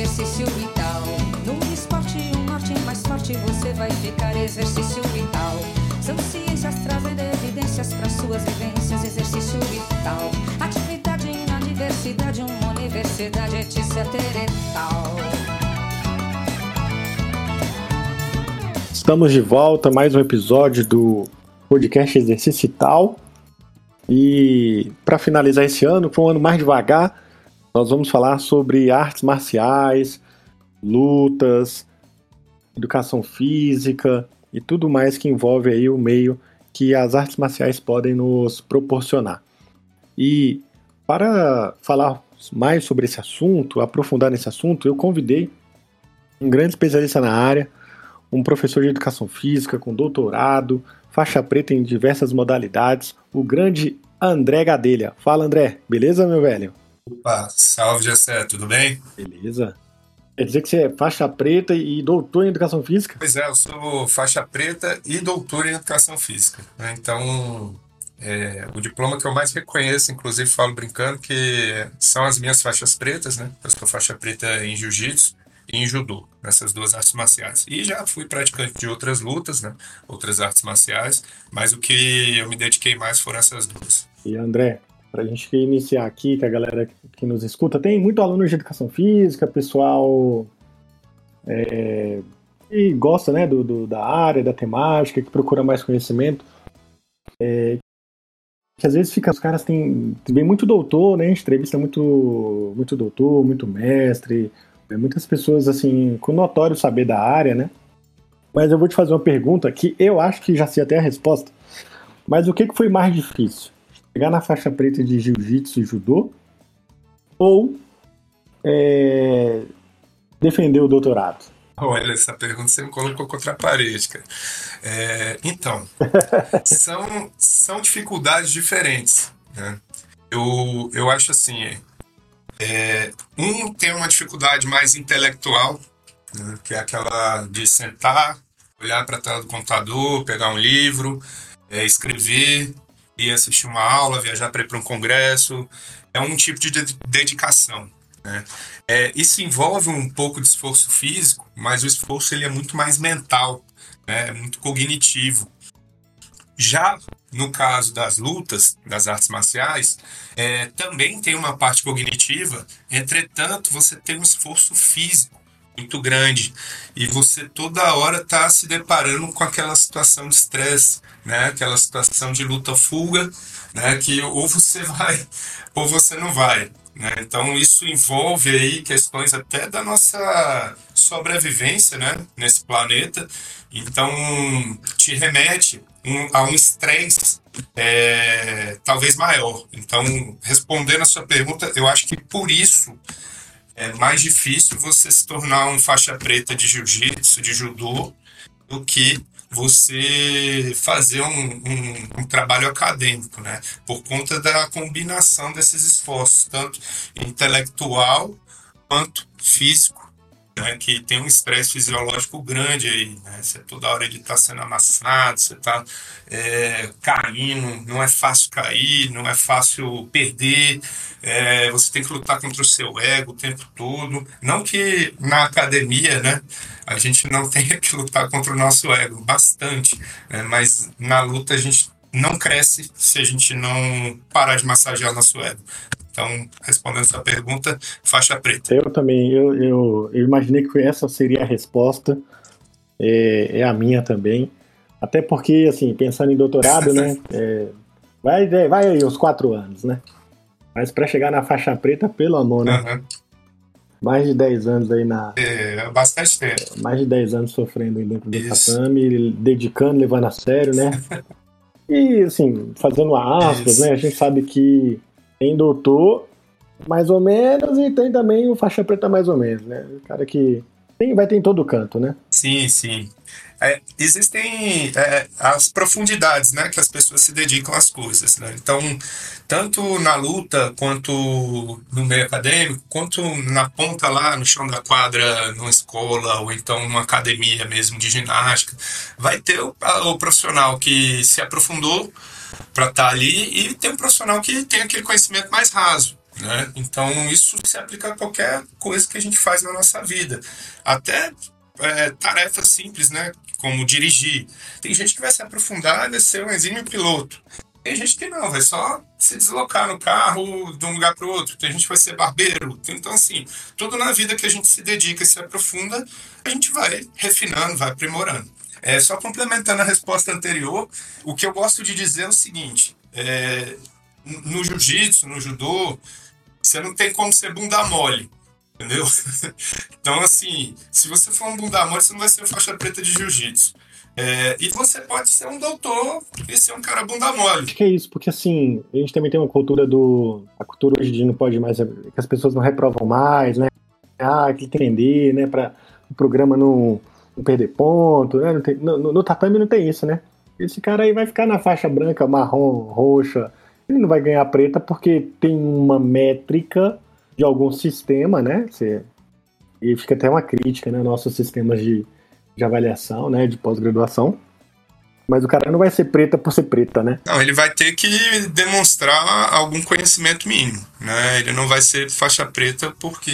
exercício vital. No esporte, um norte mais forte você vai ficar. Exercício vital. São ciências trazendo evidências para suas vivências. Exercício vital. Atividade na diversidade, uma universidade, etc. e tal. Estamos de volta, mais um episódio do podcast Exercício Tal. E para finalizar esse ano, foi um ano mais devagar, nós vamos falar sobre artes marciais, lutas, educação física e tudo mais que envolve aí o meio que as artes marciais podem nos proporcionar. E para falar mais sobre esse assunto, aprofundar nesse assunto, eu convidei um grande especialista na área, um professor de educação física com doutorado, faixa preta em diversas modalidades, o grande André Gadelha. Fala, André. Beleza, meu velho? Opa, salve, Jessé, tudo bem? Beleza. Quer dizer que você é faixa preta e doutor em educação física? Pois é, eu sou faixa preta e doutor em educação física. Né? Então, é, o diploma que eu mais reconheço, inclusive falo brincando, que são as minhas faixas pretas, né? Eu sou faixa preta em jiu-jitsu em judô, nessas duas artes marciais. E já fui praticante de outras lutas, né? Outras artes marciais, mas o que eu me dediquei mais foram essas duas. E André, para a gente iniciar aqui, que a galera que nos escuta, tem muito aluno de educação física, pessoal é, que gosta né, do, do, da área, da temática, que procura mais conhecimento. É, que às vezes fica, os caras têm, vem muito doutor, né? A gente entrevista muito, muito doutor, muito mestre, é, muitas pessoas, assim, com notório saber da área, né? Mas eu vou te fazer uma pergunta que eu acho que já sei até a resposta. Mas o que, que foi mais difícil? Chegar na faixa preta de jiu-jitsu e judô? Ou é, defender o doutorado? Olha, essa pergunta você me colocou contra a parede, cara. É, então, são, são dificuldades diferentes. Né? Eu, eu acho assim, é, um tem uma dificuldade mais intelectual, né, que é aquela de sentar, olhar para a tela do computador, pegar um livro, é, escrever, ir assistir uma aula, viajar para ir para um congresso. É um tipo de dedicação. Né? É, isso envolve um pouco de esforço físico, mas o esforço ele é muito mais mental, né? é muito cognitivo. Já no caso das lutas, das artes marciais, é, também tem uma parte cognitiva, entretanto, você tem um esforço físico muito grande e você toda hora está se deparando com aquela situação de estresse, né? aquela situação de luta-fuga, né? que ou você vai ou você não vai. Né? Então, isso envolve aí questões até da nossa sobrevivência né? nesse planeta. Então, te remete um, a um estresse é, talvez maior. Então, respondendo a sua pergunta, eu acho que por isso é mais difícil você se tornar um faixa preta de jiu-jitsu, de judô, do que você fazer um, um, um, trabalho acadêmico, né? Por conta da combinação desses esforços, tanto intelectual quanto físico né, que tem um estresse fisiológico grande aí, né? Você toda hora ele está sendo amassado, você está é, caindo, não é fácil cair, não é fácil perder, é, você tem que lutar contra o seu ego o tempo todo. Não que na academia, né, a gente não tenha que lutar contra o nosso ego, bastante, né? mas na luta a gente não cresce se a gente não parar de massagear nosso ego. Então, respondendo essa pergunta, faixa preta. Eu também, eu, eu, eu imaginei que essa seria a resposta, é, é, a minha também. Até porque, assim, pensando em doutorado, né, é, vai, vai aí uns quatro anos, né? Mas para chegar na faixa preta, pelo amor, né? Uhum. Mais de 10 anos aí na. É, bastante tempo. Mais de 10 anos sofrendo dentro do Isso. tatame, dedicando, levando a sério, né? e, assim, fazendo aspas, Isso. né? A gente sabe que tem doutor, mais ou menos, e tem também o faixa preta mais ou menos, né? O cara que tem, vai ter em todo canto, né? Sim, sim. É, existem é, as profundidades né, que as pessoas se dedicam às coisas. Né? Então, tanto na luta, quanto no meio acadêmico, quanto na ponta lá no chão da quadra, numa escola, ou então numa academia mesmo de ginástica, vai ter o, o profissional que se aprofundou para estar tá ali e tem um profissional que tem aquele conhecimento mais raso. Né? Então, isso se aplica a qualquer coisa que a gente faz na nossa vida. Até é, tarefas simples, né? como dirigir. Tem gente que vai se aprofundar e ser um exímio piloto. Tem gente que não, vai só se deslocar no carro de um lugar para o outro. Tem gente que vai ser barbeiro. Então, assim, tudo na vida que a gente se dedica e se aprofunda, a gente vai refinando, vai aprimorando. É, só complementando a resposta anterior, o que eu gosto de dizer é o seguinte: é, no jiu-jitsu, no judô, você não tem como ser bunda mole. Entendeu? Então, assim, se você for um bunda mole, você não vai ser faixa preta de jiu-jitsu. É, e você pode ser um doutor e ser um cara bunda mole. Acho que é isso, porque assim, a gente também tem uma cultura do. A cultura hoje em dia não pode mais. que as pessoas não reprovam mais, né? Ah, que entender, né? Para o programa não, não, perder ponto, né? Tem, no, no, tatame não tem isso, né? Esse cara aí vai ficar na faixa branca, marrom, roxa. Ele não vai ganhar preta porque tem uma métrica de algum sistema, né? Você, e fica até uma crítica, né? Nossos sistemas de, de avaliação, né? De pós-graduação. Mas o cara não vai ser preta por ser preta, né? Não, ele vai ter que demonstrar algum conhecimento mínimo, né? Ele não vai ser faixa preta porque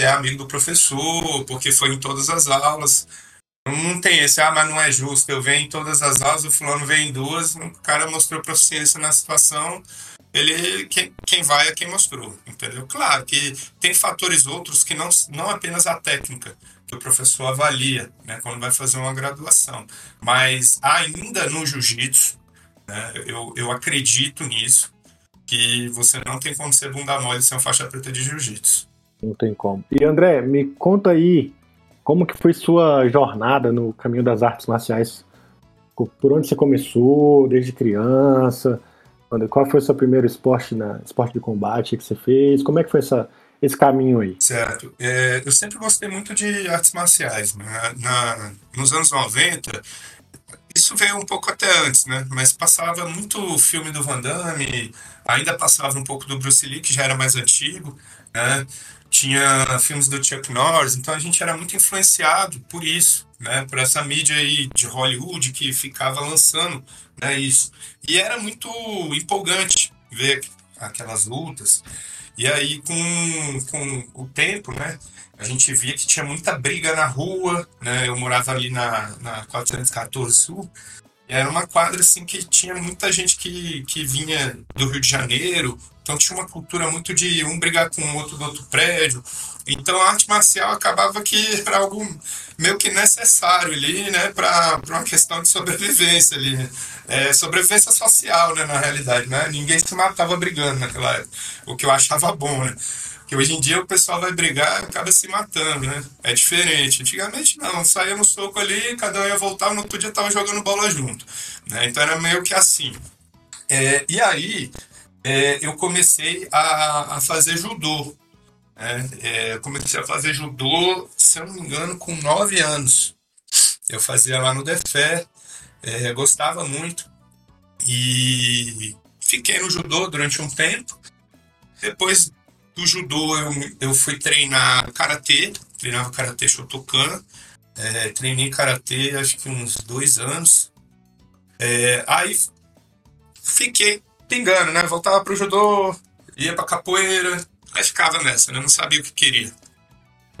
é amigo do professor, porque foi em todas as aulas. Não tem esse, ah, mas não é justo, eu venho em todas as aulas, o fulano vem em duas, o cara mostrou proficiência na situação, ele quem, quem vai é quem mostrou, entendeu? Claro que tem fatores outros que não, não apenas a técnica que o professor avalia, né, quando vai fazer uma graduação, mas ainda no jiu-jitsu, né, eu, eu acredito nisso, que você não tem como ser bunda mole sem faixa preta de jiu-jitsu. Não tem como. E André, me conta aí como que foi sua jornada no caminho das artes marciais? Por onde você começou, desde criança? Qual foi o seu primeiro esporte, na, esporte de combate que você fez? Como é que foi essa, esse caminho aí? Certo. É, eu sempre gostei muito de artes marciais. Né? Na, nos anos 90, isso veio um pouco até antes, né? Mas passava muito filme do Van Damme, ainda passava um pouco do Bruce Lee, que já era mais antigo, né? Tinha filmes do Chuck Norris, então a gente era muito influenciado por isso, né? Por essa mídia aí de Hollywood que ficava lançando né, isso. E era muito empolgante ver aquelas lutas. E aí, com, com o tempo, né, a gente via que tinha muita briga na rua, né, eu morava ali na, na 414 Sul, era uma quadra, assim, que tinha muita gente que, que vinha do Rio de Janeiro, então tinha uma cultura muito de um brigar com o outro do outro prédio, então a arte marcial acabava que era algo meio que necessário ali, né, para uma questão de sobrevivência ali, é, sobrevivência social, né, na realidade, né, ninguém se matava brigando naquela época, o que eu achava bom, né, porque hoje em dia o pessoal vai brigar e acaba se matando, né, é diferente, antigamente não, saía no soco ali, cada um ia voltar, no outro dia tava jogando bola junto, né, então era meio que assim, é, e aí é, eu comecei a, a fazer judô, é, é, comecei a fazer judô, se eu não me engano, com nove anos. Eu fazia lá no Defé, é, gostava muito. E fiquei no judô durante um tempo. Depois do judô, eu, eu fui treinar karatê, treinava karatê Shotokan. É, treinei karatê acho que uns dois anos. É, aí fiquei pingando, né? Voltava pro judô, ia pra capoeira, Aí ficava nessa, né? Não sabia o que queria.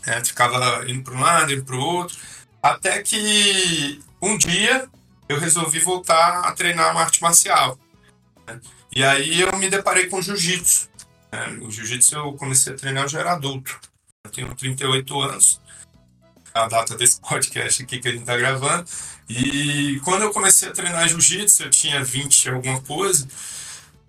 É, ficava indo para um lado, indo para o outro. Até que um dia eu resolvi voltar a treinar uma arte marcial. Né? E aí eu me deparei com jiu-jitsu. Né? O jiu-jitsu eu comecei a treinar, eu já era adulto. Eu tenho 38 anos, a data desse podcast aqui que a gente está gravando. E quando eu comecei a treinar jiu-jitsu, eu tinha 20 alguma coisa,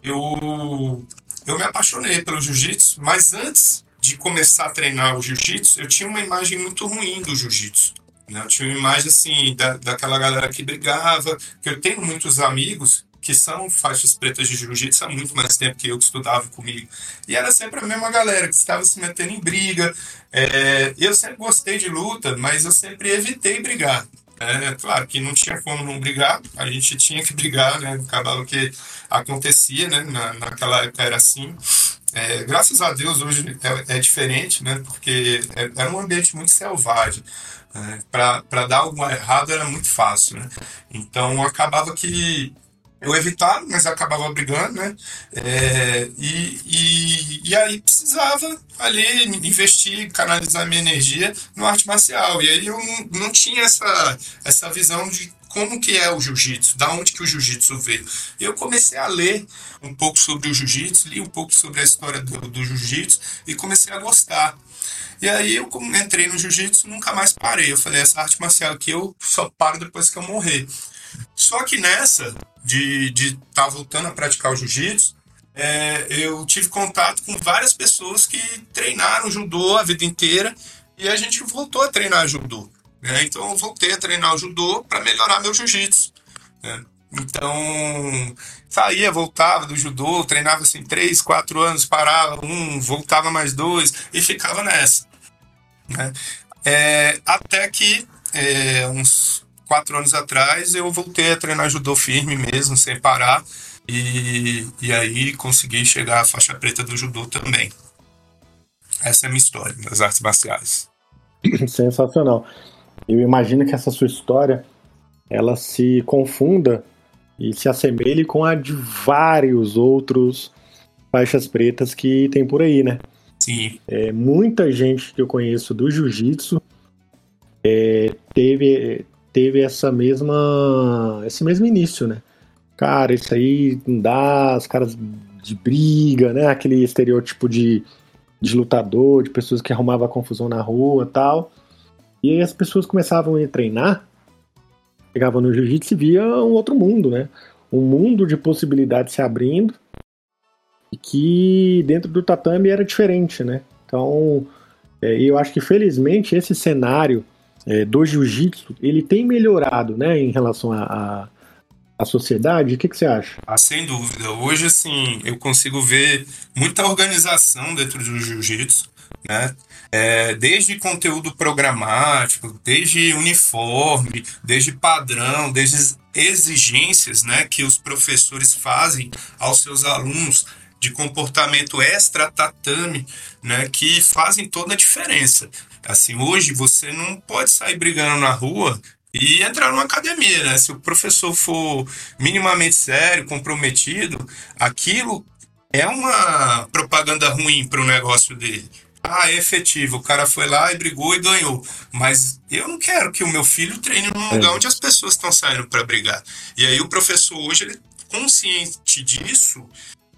eu eu me apaixonei pelo jiu-jitsu, mas antes de começar a treinar o jiu-jitsu, eu tinha uma imagem muito ruim do jiu-jitsu. Né? Eu tinha uma imagem assim da, daquela galera que brigava, que eu tenho muitos amigos que são faixas pretas de jiu-jitsu há muito mais tempo que eu que estudava comigo. E era sempre a mesma galera que estava se metendo em briga. É, eu sempre gostei de luta, mas eu sempre evitei brigar. É, claro que não tinha como não brigar, a gente tinha que brigar, né? Acabava que acontecia, né? Na, naquela época era assim. É, graças a Deus hoje é, é diferente, né? Porque é, era um ambiente muito selvagem. Né? Para dar algo errado era muito fácil, né? Então acabava que eu evitava, mas acabava brigando, né? É, e, e, e, aí precisava ali investir, canalizar minha energia no arte marcial. E aí eu não, não tinha essa, essa visão de como que é o jiu-jitsu, da onde que o jiu-jitsu veio. Eu comecei a ler um pouco sobre o jiu-jitsu, li um pouco sobre a história do, do jiu-jitsu e comecei a gostar. E aí eu entrei no jiu-jitsu nunca mais parei. Eu falei, essa arte marcial aqui eu só paro depois que eu morrer. Só que nessa, de estar tá voltando a praticar o jiu-jitsu, é, eu tive contato com várias pessoas que treinaram judô a vida inteira e a gente voltou a treinar judô. Né? Então eu voltei a treinar o judô para melhorar meu jiu-jitsu. Né? Então saía, voltava do judô, treinava assim três, quatro anos, parava um, voltava mais dois e ficava nessa. Né? É, até que é, uns quatro anos atrás eu voltei a treinar judô firme mesmo, sem parar. E, e aí consegui chegar à faixa preta do judô também. Essa é a minha história das artes marciais. Sensacional. Eu imagino que essa sua história ela se confunda e se assemelhe com a de vários outros faixas pretas que tem por aí, né? Sim. É, muita gente que eu conheço do jiu-jitsu é, teve, teve essa mesma esse mesmo início, né? Cara, isso aí não dá, os caras de briga, né? Aquele estereótipo de, de lutador, de pessoas que arrumavam confusão na rua tal. E aí as pessoas começavam a treinar, chegavam no jiu-jitsu e via um outro mundo, né? Um mundo de possibilidades se abrindo e que dentro do tatame era diferente, né? Então, é, eu acho que felizmente esse cenário é, do jiu-jitsu ele tem melhorado, né, em relação a sociedade? O que, que, você acha? Ah, sem dúvida. Hoje, assim, eu consigo ver muita organização dentro do jiu-jitsu, né? É, desde conteúdo programático, desde uniforme, desde padrão, desde exigências né, que os professores fazem aos seus alunos de comportamento extra-tatame, né, que fazem toda a diferença. Assim, hoje você não pode sair brigando na rua e entrar numa academia, né? Se o professor for minimamente sério, comprometido, aquilo é uma propaganda ruim para o negócio dele. Ah, é efetivo. O cara foi lá e brigou e ganhou. Mas eu não quero que o meu filho treine num lugar é. onde as pessoas estão saindo para brigar. E aí o professor hoje, ele, consciente disso,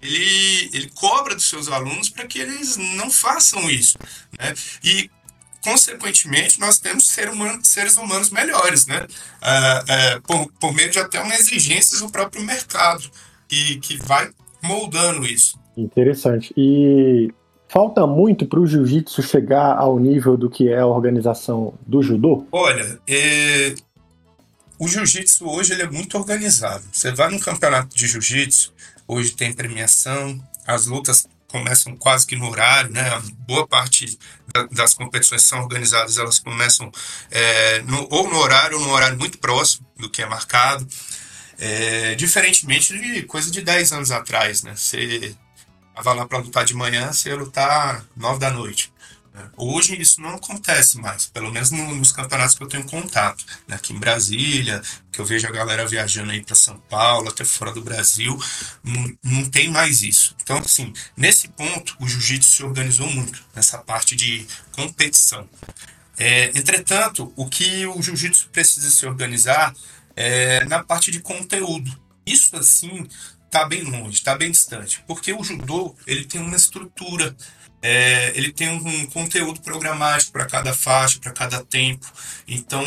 ele, ele cobra dos seus alunos para que eles não façam isso. Né? E consequentemente, nós temos ser humano, seres humanos melhores, né? É, é, por, por meio de até uma exigência do próprio mercado, que, que vai moldando isso. Interessante. E Falta muito para o jiu-jitsu chegar ao nível do que é a organização do judô? Olha, é... o jiu-jitsu hoje ele é muito organizado. Você vai num campeonato de jiu-jitsu, hoje tem premiação, as lutas começam quase que no horário, né? Boa parte das competições são organizadas, elas começam é, no, ou no horário ou no horário muito próximo do que é marcado. É, diferentemente de coisa de 10 anos atrás, né? Você Tava lá para lutar de manhã, você ia lutar nove da noite. Hoje isso não acontece mais, pelo menos nos campeonatos que eu tenho contato. Né? Aqui em Brasília, que eu vejo a galera viajando aí para São Paulo, até fora do Brasil, não, não tem mais isso. Então, assim, nesse ponto, o jiu-jitsu se organizou muito, nessa parte de competição. É, entretanto, o que o jiu-jitsu precisa se organizar é na parte de conteúdo. Isso, assim, está bem longe, está bem distante, porque o judô ele tem uma estrutura, é, ele tem um conteúdo programático para cada faixa, para cada tempo. Então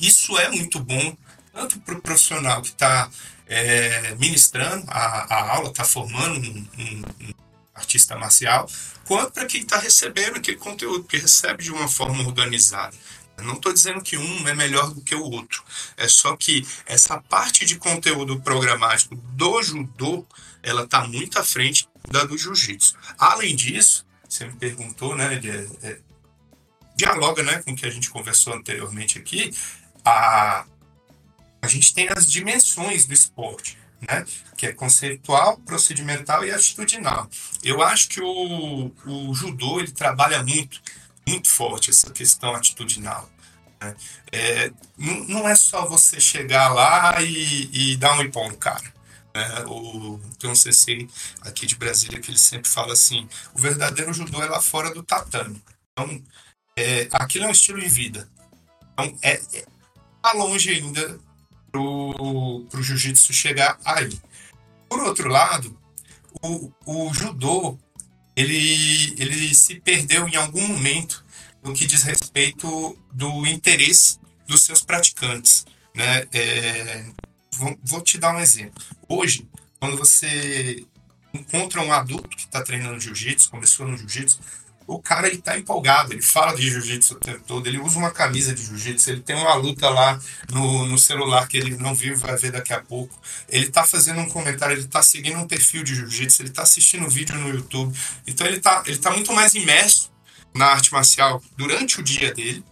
isso é muito bom tanto para o profissional que está é, ministrando a, a aula, está formando um, um, um artista marcial, quanto para quem está recebendo aquele conteúdo, que recebe de uma forma organizada. Não estou dizendo que um é melhor do que o outro. É só que essa parte de conteúdo programático do judô, ela está muito à frente da do jiu-jitsu. Além disso, você me perguntou, né? De, é, dialoga, né, com o que a gente conversou anteriormente aqui. A, a gente tem as dimensões do esporte. Né? que é conceitual, procedimental e atitudinal. Eu acho que o, o judô ele trabalha muito muito forte essa questão atitudinal. Né? É, não, é só você chegar lá e, e dar um ipom no cara. Né? O, tem um CC aqui de Brasília que ele sempre fala assim: o verdadeiro judô é lá fora do tatame. Então, é, aquilo é um estilo de vida. Então, é, é tá longe ainda pro, pro jiu-jitsu chegar aí. Por outro lado, o, o judô ele, ele se perdeu em algum momento no que diz respeito do interesse dos seus praticantes. Né? É, vou, te dar um exemplo. Hoje, quando você encontra um adulto que está treinando jiu-jitsu, começou no jiu-jitsu, o cara ele tá empolgado, ele fala de jiu-jitsu o tempo todo, ele usa uma camisa de jiu-jitsu, ele tem uma luta lá no, no celular que ele não viu, vai ver daqui a pouco. Ele tá fazendo um comentário, ele tá seguindo um perfil de jiu-jitsu, ele tá assistindo vídeo no YouTube. Então ele tá, ele tá muito mais imerso na arte marcial durante o dia dele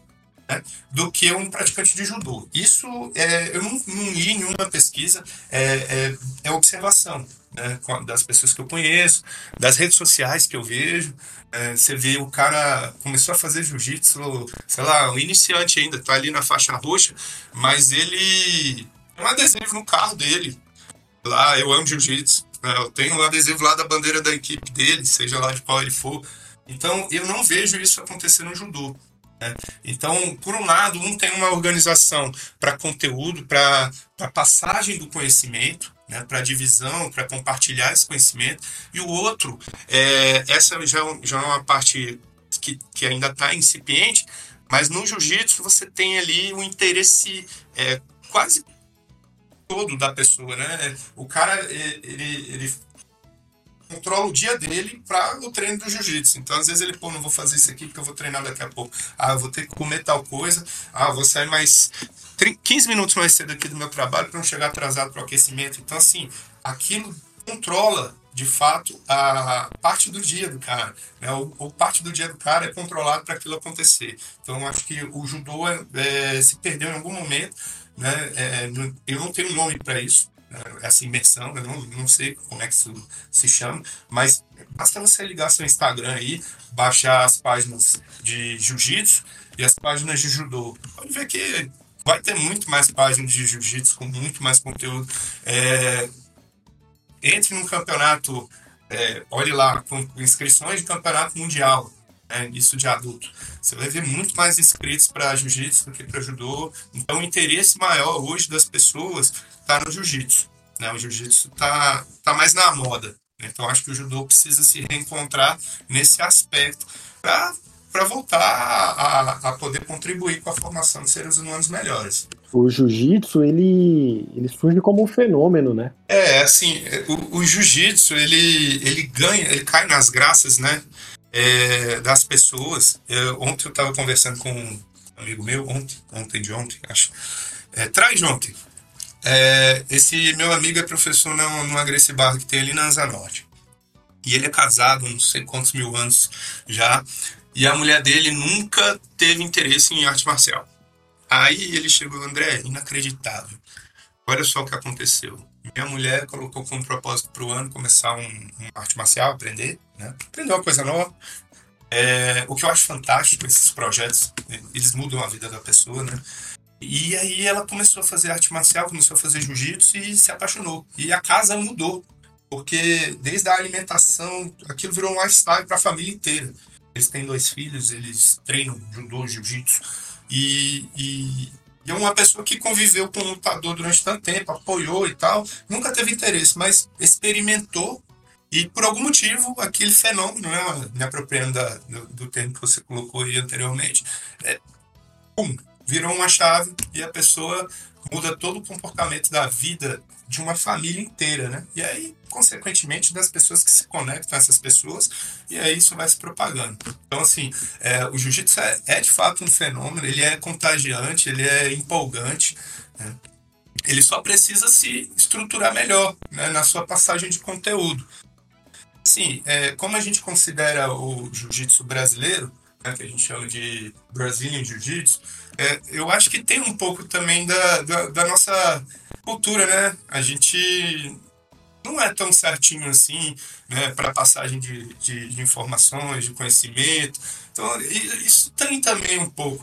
né, do que um praticante de judô. Isso é, eu não, não li nenhuma pesquisa, é, é, é observação né, das pessoas que eu conheço, das redes sociais que eu vejo. É, você vê o cara começou a fazer jiu-jitsu, sei lá, um iniciante ainda, tá ali na faixa roxa, mas ele tem um adesivo no carro dele. Lá, eu amo jiu-jitsu. Né, eu tenho um adesivo lá da bandeira da equipe dele, seja lá de qual ele for. Então, eu não vejo isso acontecer no judô. Né? Então, por um lado, um tem uma organização para conteúdo, para passagem do conhecimento, né, para divisão, para compartilhar esse conhecimento, e o outro, é, essa já, já é uma parte que, que ainda está incipiente, mas no jiu-jitsu você tem ali o interesse é, quase todo da pessoa, né? O cara, ele, ele controla o dia dele para o treino do jiu-jitsu. Então, às vezes ele, pô, não vou fazer isso aqui porque eu vou treinar daqui a pouco. Ah, eu vou ter que comer tal coisa. Ah, vou sair mais 15 minutos mais cedo aqui do meu trabalho para não chegar atrasado para o aquecimento. Então, assim, aquilo controla de fato a parte do dia do cara, né? O, o parte do dia do cara é controlado para aquilo acontecer. Então, acho que o judô é, é, se perdeu em algum momento, né? É, eu não tenho nome para isso, essa imersão, eu não, não sei como é que isso se chama, mas basta você ligar seu Instagram aí, baixar as páginas de jiu-jitsu e as páginas de judô. Pode ver que vai ter muito mais páginas de jiu-jitsu com muito mais conteúdo. É, entre num campeonato, é, olhe lá, com inscrições de campeonato mundial, né, isso de adulto. Você vai ver muito mais inscritos para jiu-jitsu do que para judô. Então, o interesse maior hoje das pessoas está no jiu-jitsu. Né? O jiu-jitsu está tá mais na moda. Né? Então, acho que o judô precisa se reencontrar nesse aspecto para voltar a, a poder contribuir com a formação de seres humanos melhores. O jiu-jitsu, ele, ele surge como um fenômeno, né? É, assim, o, o jiu-jitsu, ele, ele ganha, ele cai nas graças, né? é, das pessoas. Eu, ontem eu estava conversando com um amigo meu, ontem, ontem de ontem, acho. É, traz de ontem. É, esse meu amigo é professor numa, numa Gracie Barra que tem ali na Asa Norte. E ele é casado, não sei quantos mil anos já. E a mulher dele nunca teve interesse em arte marcial. Aí ele chegou, André, inacreditável. Olha só o que aconteceu. Minha mulher colocou como propósito para o ano começar um, um, arte marcial, aprender, né? Aprender uma coisa nova. É, o que eu acho fantástico, esses projetos, eles mudam a vida da pessoa, né? E aí ela começou a fazer arte marcial, começou a fazer jiu-jitsu e se apaixonou. E a casa mudou, porque desde a alimentação, aquilo virou um lifestyle para a família inteira. Eles têm dois filhos, eles treinam judô, jiu-jitsu. E, e, e uma pessoa que conviveu com o lutador durante tanto tempo, apoiou e tal, nunca teve interesse, mas experimentou e por algum motivo aquele fenômeno, né, me apropriando da, do, do termo que você colocou aí anteriormente, é, pum, virou uma chave e a pessoa muda todo o comportamento da vida de uma família inteira, né? E aí, consequentemente, das pessoas que se conectam a essas pessoas, e aí isso vai se propagando. Então, assim, é, o jiu-jitsu é, é, de fato um fenômeno, ele é contagiante, ele é empolgante, né? ele só precisa se estruturar melhor né, na sua passagem de conteúdo. Sim, é, como a gente considera o jiu-jitsu brasileiro, né, que a gente chama de Brazilian Jiu-Jitsu, é, eu acho que tem um pouco também da, da, da, nossa cultura, né? A gente não é tão certinho assim, né, para passagem de, de, de, informações, de conhecimento. Então, isso tem também um pouco.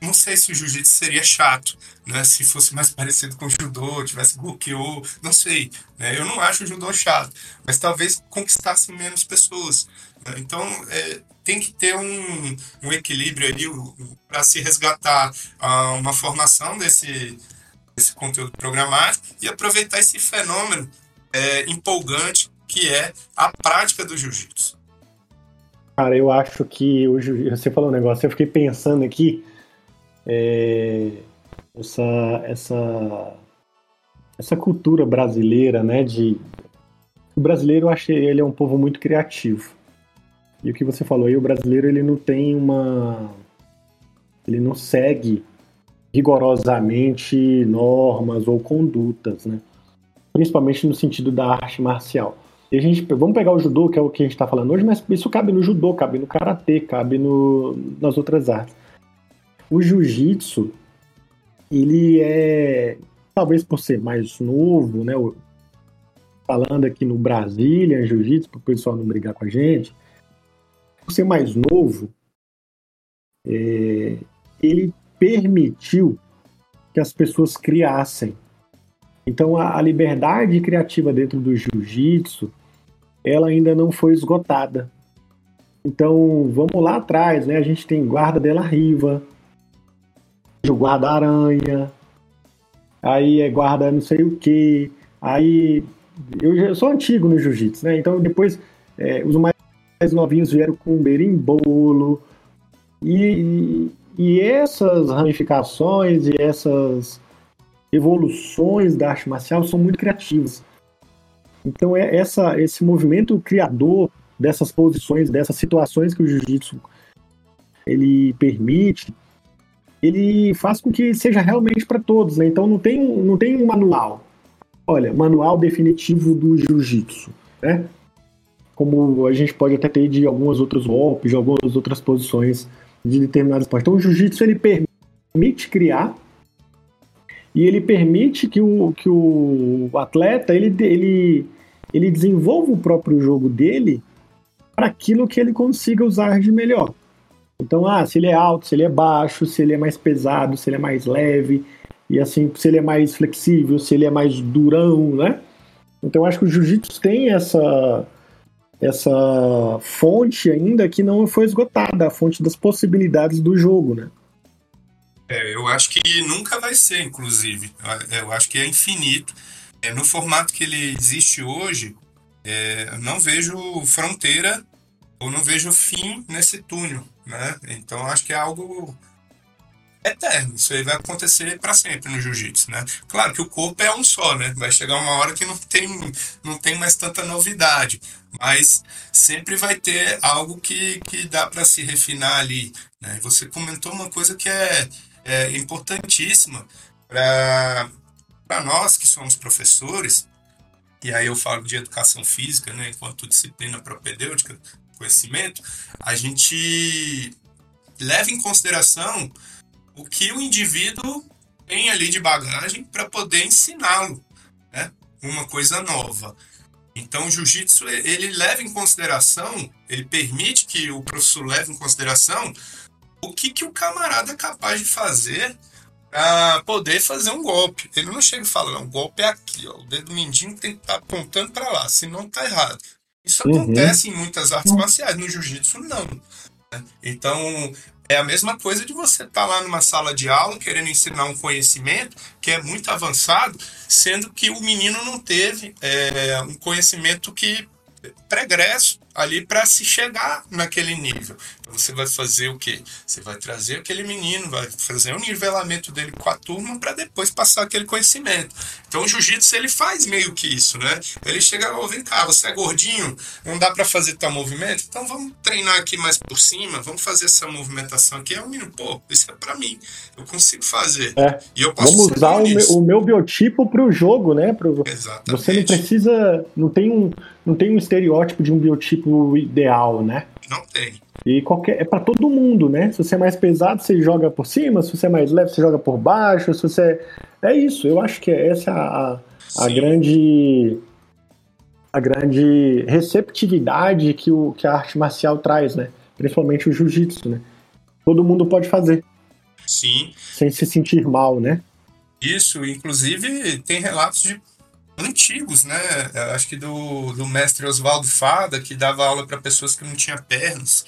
não sei se o jiu-jitsu seria chato, né? Se fosse mais parecido com o judô, tivesse Gokyo, não sei. Né? Eu não acho o judô chato, mas talvez conquistasse menos pessoas. Né? Então, é, tem que ter um, um equilíbrio ali para se resgatar uh, uma formação desse, desse conteúdo programático e aproveitar esse fenômeno é, empolgante que é a prática do jiu-jitsu. Cara, eu acho que o você falou um negócio, eu fiquei pensando aqui é, essa, essa, essa cultura brasileira, né? De, o brasileiro, eu achei ele é um povo muito criativo. E o que você falou aí, o brasileiro ele não tem uma. Ele não segue rigorosamente normas ou condutas, né? Principalmente no sentido da arte marcial. E a gente, vamos pegar o judô, que é o que a gente está falando hoje, mas isso cabe no judô, cabe no karatê, cabe no, nas outras artes. O jiu-jitsu, ele é, talvez por ser mais novo, né? Falando aqui no Brasília, jiu-jitsu, para o pessoal não brigar com a gente, por ser mais novo, é, ele permitiu que as pessoas criassem. Então a, a liberdade criativa dentro do jiu-jitsu, ela ainda não foi esgotada. Então vamos lá atrás, né? A gente tem guarda della riva, o guarda-aranha, aí é guarda não sei o que, aí eu, eu sou antigo no jiu-jitsu, né? Então depois é, os mais novinhos vieram com berimbolo e, e essas ramificações e essas evoluções da arte marcial são muito criativas. Então é essa esse movimento criador dessas posições, dessas situações que o jiu-jitsu ele permite, ele faz com que seja realmente para todos, né? Então não tem, não tem um manual. Olha, manual definitivo do jiu-jitsu, né? Como a gente pode até ter de algumas outros golpes, de algumas outras posições de determinados esportes. Então o jiu-jitsu ele permite criar e ele permite que o, que o atleta ele, ele, ele desenvolva o próprio jogo dele para aquilo que ele consiga usar de melhor. Então, ah, se ele é alto, se ele é baixo, se ele é mais pesado, se ele é mais leve, e assim, se ele é mais flexível, se ele é mais durão, né? Então, acho que o jiu-jitsu tem essa essa fonte ainda que não foi esgotada, a fonte das possibilidades do jogo, né? É, eu acho que nunca vai ser, inclusive. Eu acho que é infinito. É, no formato que ele existe hoje, é, não vejo fronteira ou não vejo fim nesse túnel né? Então acho que é algo eterno. Isso aí vai acontecer para sempre no jiu-jitsu, né? Claro que o corpo é um só, né? Vai chegar uma hora que não tem, não tem mais tanta novidade, mas sempre vai ter algo que, que dá para se refinar ali. Né? Você comentou uma coisa que é, é importantíssima para nós que somos professores, e aí eu falo de educação física, né, enquanto disciplina propedêutica, conhecimento, a gente leva em consideração o que o indivíduo tem ali de bagagem para poder ensiná-lo, né? Uma coisa nova. Então, o jiu-jitsu ele leva em consideração, ele permite que o professor leve em consideração o que, que o camarada é capaz de fazer para poder fazer um golpe. Ele não chega e fala, não, o golpe é aqui, ó, o dedo mindinho tem que estar tá apontando para lá, senão tá errado. Isso uhum. acontece em muitas artes marciais, no jiu-jitsu não. Né? Então, é a mesma coisa de você estar tá lá numa sala de aula querendo ensinar um conhecimento que é muito avançado, sendo que o menino não teve é, um conhecimento que pregresso ali para se chegar naquele nível. Então você vai fazer o quê? Você vai trazer aquele menino, vai fazer o um nivelamento dele com a turma para depois passar aquele conhecimento. Então o jiu-jitsu ele faz meio que isso, né? Ele chega, oh, vem cá, você é gordinho, não dá para fazer tal movimento, então vamos treinar aqui mais por cima, vamos fazer essa movimentação aqui. É um menino, pô, isso é para mim, eu consigo fazer. É. E eu posso vamos usar o meu, o meu, biotipo para o jogo, né? Pro... Exatamente. Você não precisa, não tem um, não tem um estereótipo de um biotipo ideal, né? Não tem. E qualquer, é para todo mundo, né? Se você é mais pesado, você joga por cima, se você é mais leve, você joga por baixo, se você. É isso, eu acho que essa é a, a grande. A grande receptividade que, o, que a arte marcial traz, né? Principalmente o jiu-jitsu, né? Todo mundo pode fazer. Sim. Sem se sentir mal, né? Isso, inclusive tem relatos de antigos, né? Acho que do, do mestre Oswaldo Fada, que dava aula para pessoas que não tinham pernas,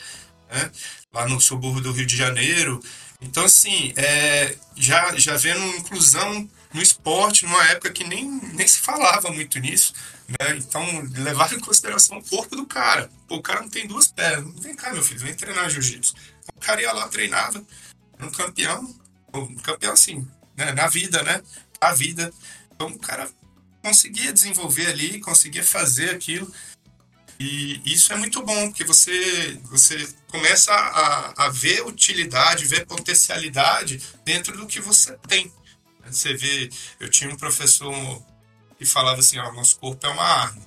né? lá no subúrbio do Rio de Janeiro. Então, assim, é, já, já vendo inclusão no esporte, numa época que nem, nem se falava muito nisso, né? Então, levar em consideração o corpo do cara. Pô, o cara não tem duas pernas. Vem cá, meu filho, vem treinar jiu-jitsu. O cara ia lá, treinava, um campeão, um campeão assim, né? na vida, né? A vida. Então, o cara conseguia desenvolver ali, conseguia fazer aquilo. E isso é muito bom, porque você, você começa a, a ver utilidade, ver potencialidade dentro do que você tem. Você vê, eu tinha um professor que falava assim, ó, nosso corpo é uma arma.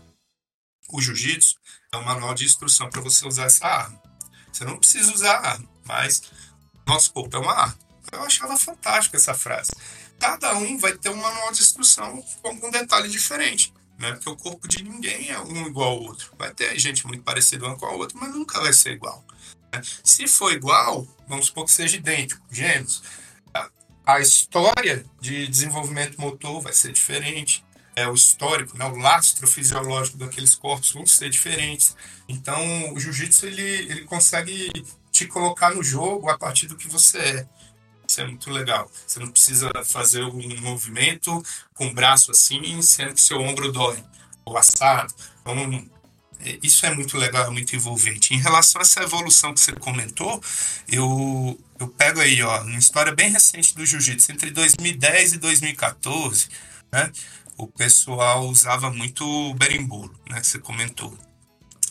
O jiu-jitsu é um manual de instrução para você usar essa arma. Você não precisa usar a arma, mas nosso corpo é uma arma. Eu achava fantástico essa frase. Cada um vai ter um manual de instrução com algum detalhe diferente. Né? Porque o corpo de ninguém é um igual ao outro. Vai ter gente muito parecida uma com a outra, mas nunca vai ser igual. Né? Se for igual, vamos supor que seja idêntico, gêmeos, a história de desenvolvimento motor vai ser diferente, é, o histórico, né, o lastro fisiológico daqueles corpos vão ser diferentes. Então, o jiu-jitsu ele, ele consegue te colocar no jogo a partir do que você é. Isso é muito legal. Você não precisa fazer um movimento com o braço assim, sendo que seu ombro dói, ou assado. Então, é, isso é muito legal, muito envolvente. Em relação a essa evolução que você comentou, eu, eu pego aí, ó, uma história bem recente do jiu-jitsu, entre 2010 e 2014, né? O pessoal usava muito berimbolo, né? Que você comentou.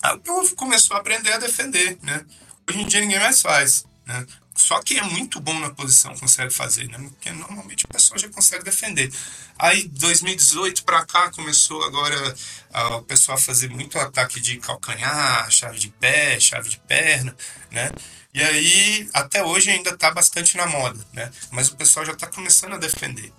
Aí o povo começou a aprender a defender, né? Hoje em dia ninguém mais faz, né? Só quem é muito bom na posição consegue fazer, né? Porque normalmente o pessoal já consegue defender. Aí, 2018 para cá, começou agora uh, o pessoal a fazer muito ataque de calcanhar, chave de pé, chave de perna, né? E aí, até hoje ainda está bastante na moda, né? Mas o pessoal já está começando a defender,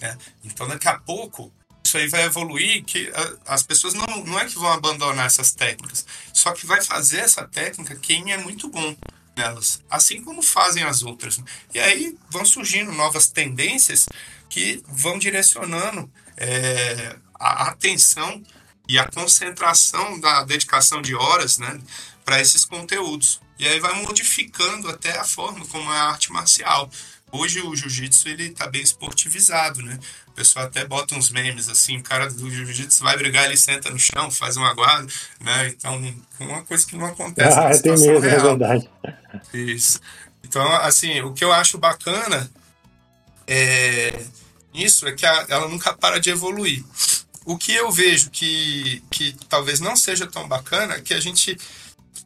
né? Então, daqui a pouco, isso aí vai evoluir que as pessoas não, não é que vão abandonar essas técnicas, só que vai fazer essa técnica quem é muito bom, nelas, assim como fazem as outras. E aí vão surgindo novas tendências que vão direcionando é, a atenção e a concentração da dedicação de horas né, para esses conteúdos. E aí vai modificando até a forma como é a arte marcial. Hoje o jiu-jitsu ele tá bem esportivizado, né? O pessoal até bota uns memes assim, o cara do jiu-jitsu vai brigar, ele senta no chão, faz uma guarda, né? Então, uma coisa que não acontece ah, na situação mesmo, é real. É verdade. Isso. Então, assim, o que eu acho bacana é isso é que a, ela nunca para de evoluir. O que eu vejo que, que talvez não seja tão bacana é que a gente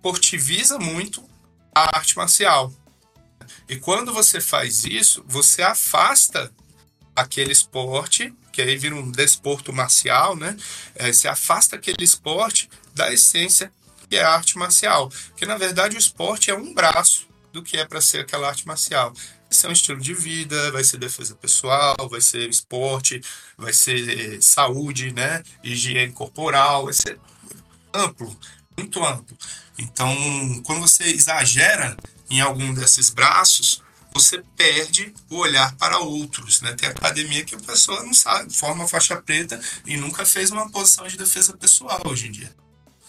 esportiviza muito a arte marcial. E quando você faz isso, você afasta aquele esporte, que aí vira um desporto marcial, né? É, você afasta aquele esporte da essência que é a arte marcial. Porque na verdade o esporte é um braço do que é para ser aquela arte marcial. Vai ser um estilo de vida, vai ser defesa pessoal, vai ser esporte, vai ser saúde, né? Higiene corporal, vai ser amplo, muito amplo. Então, quando você exagera em algum desses braços, você perde o olhar para outros. Né? Tem academia que a pessoa não sabe, forma faixa preta e nunca fez uma posição de defesa pessoal hoje em dia.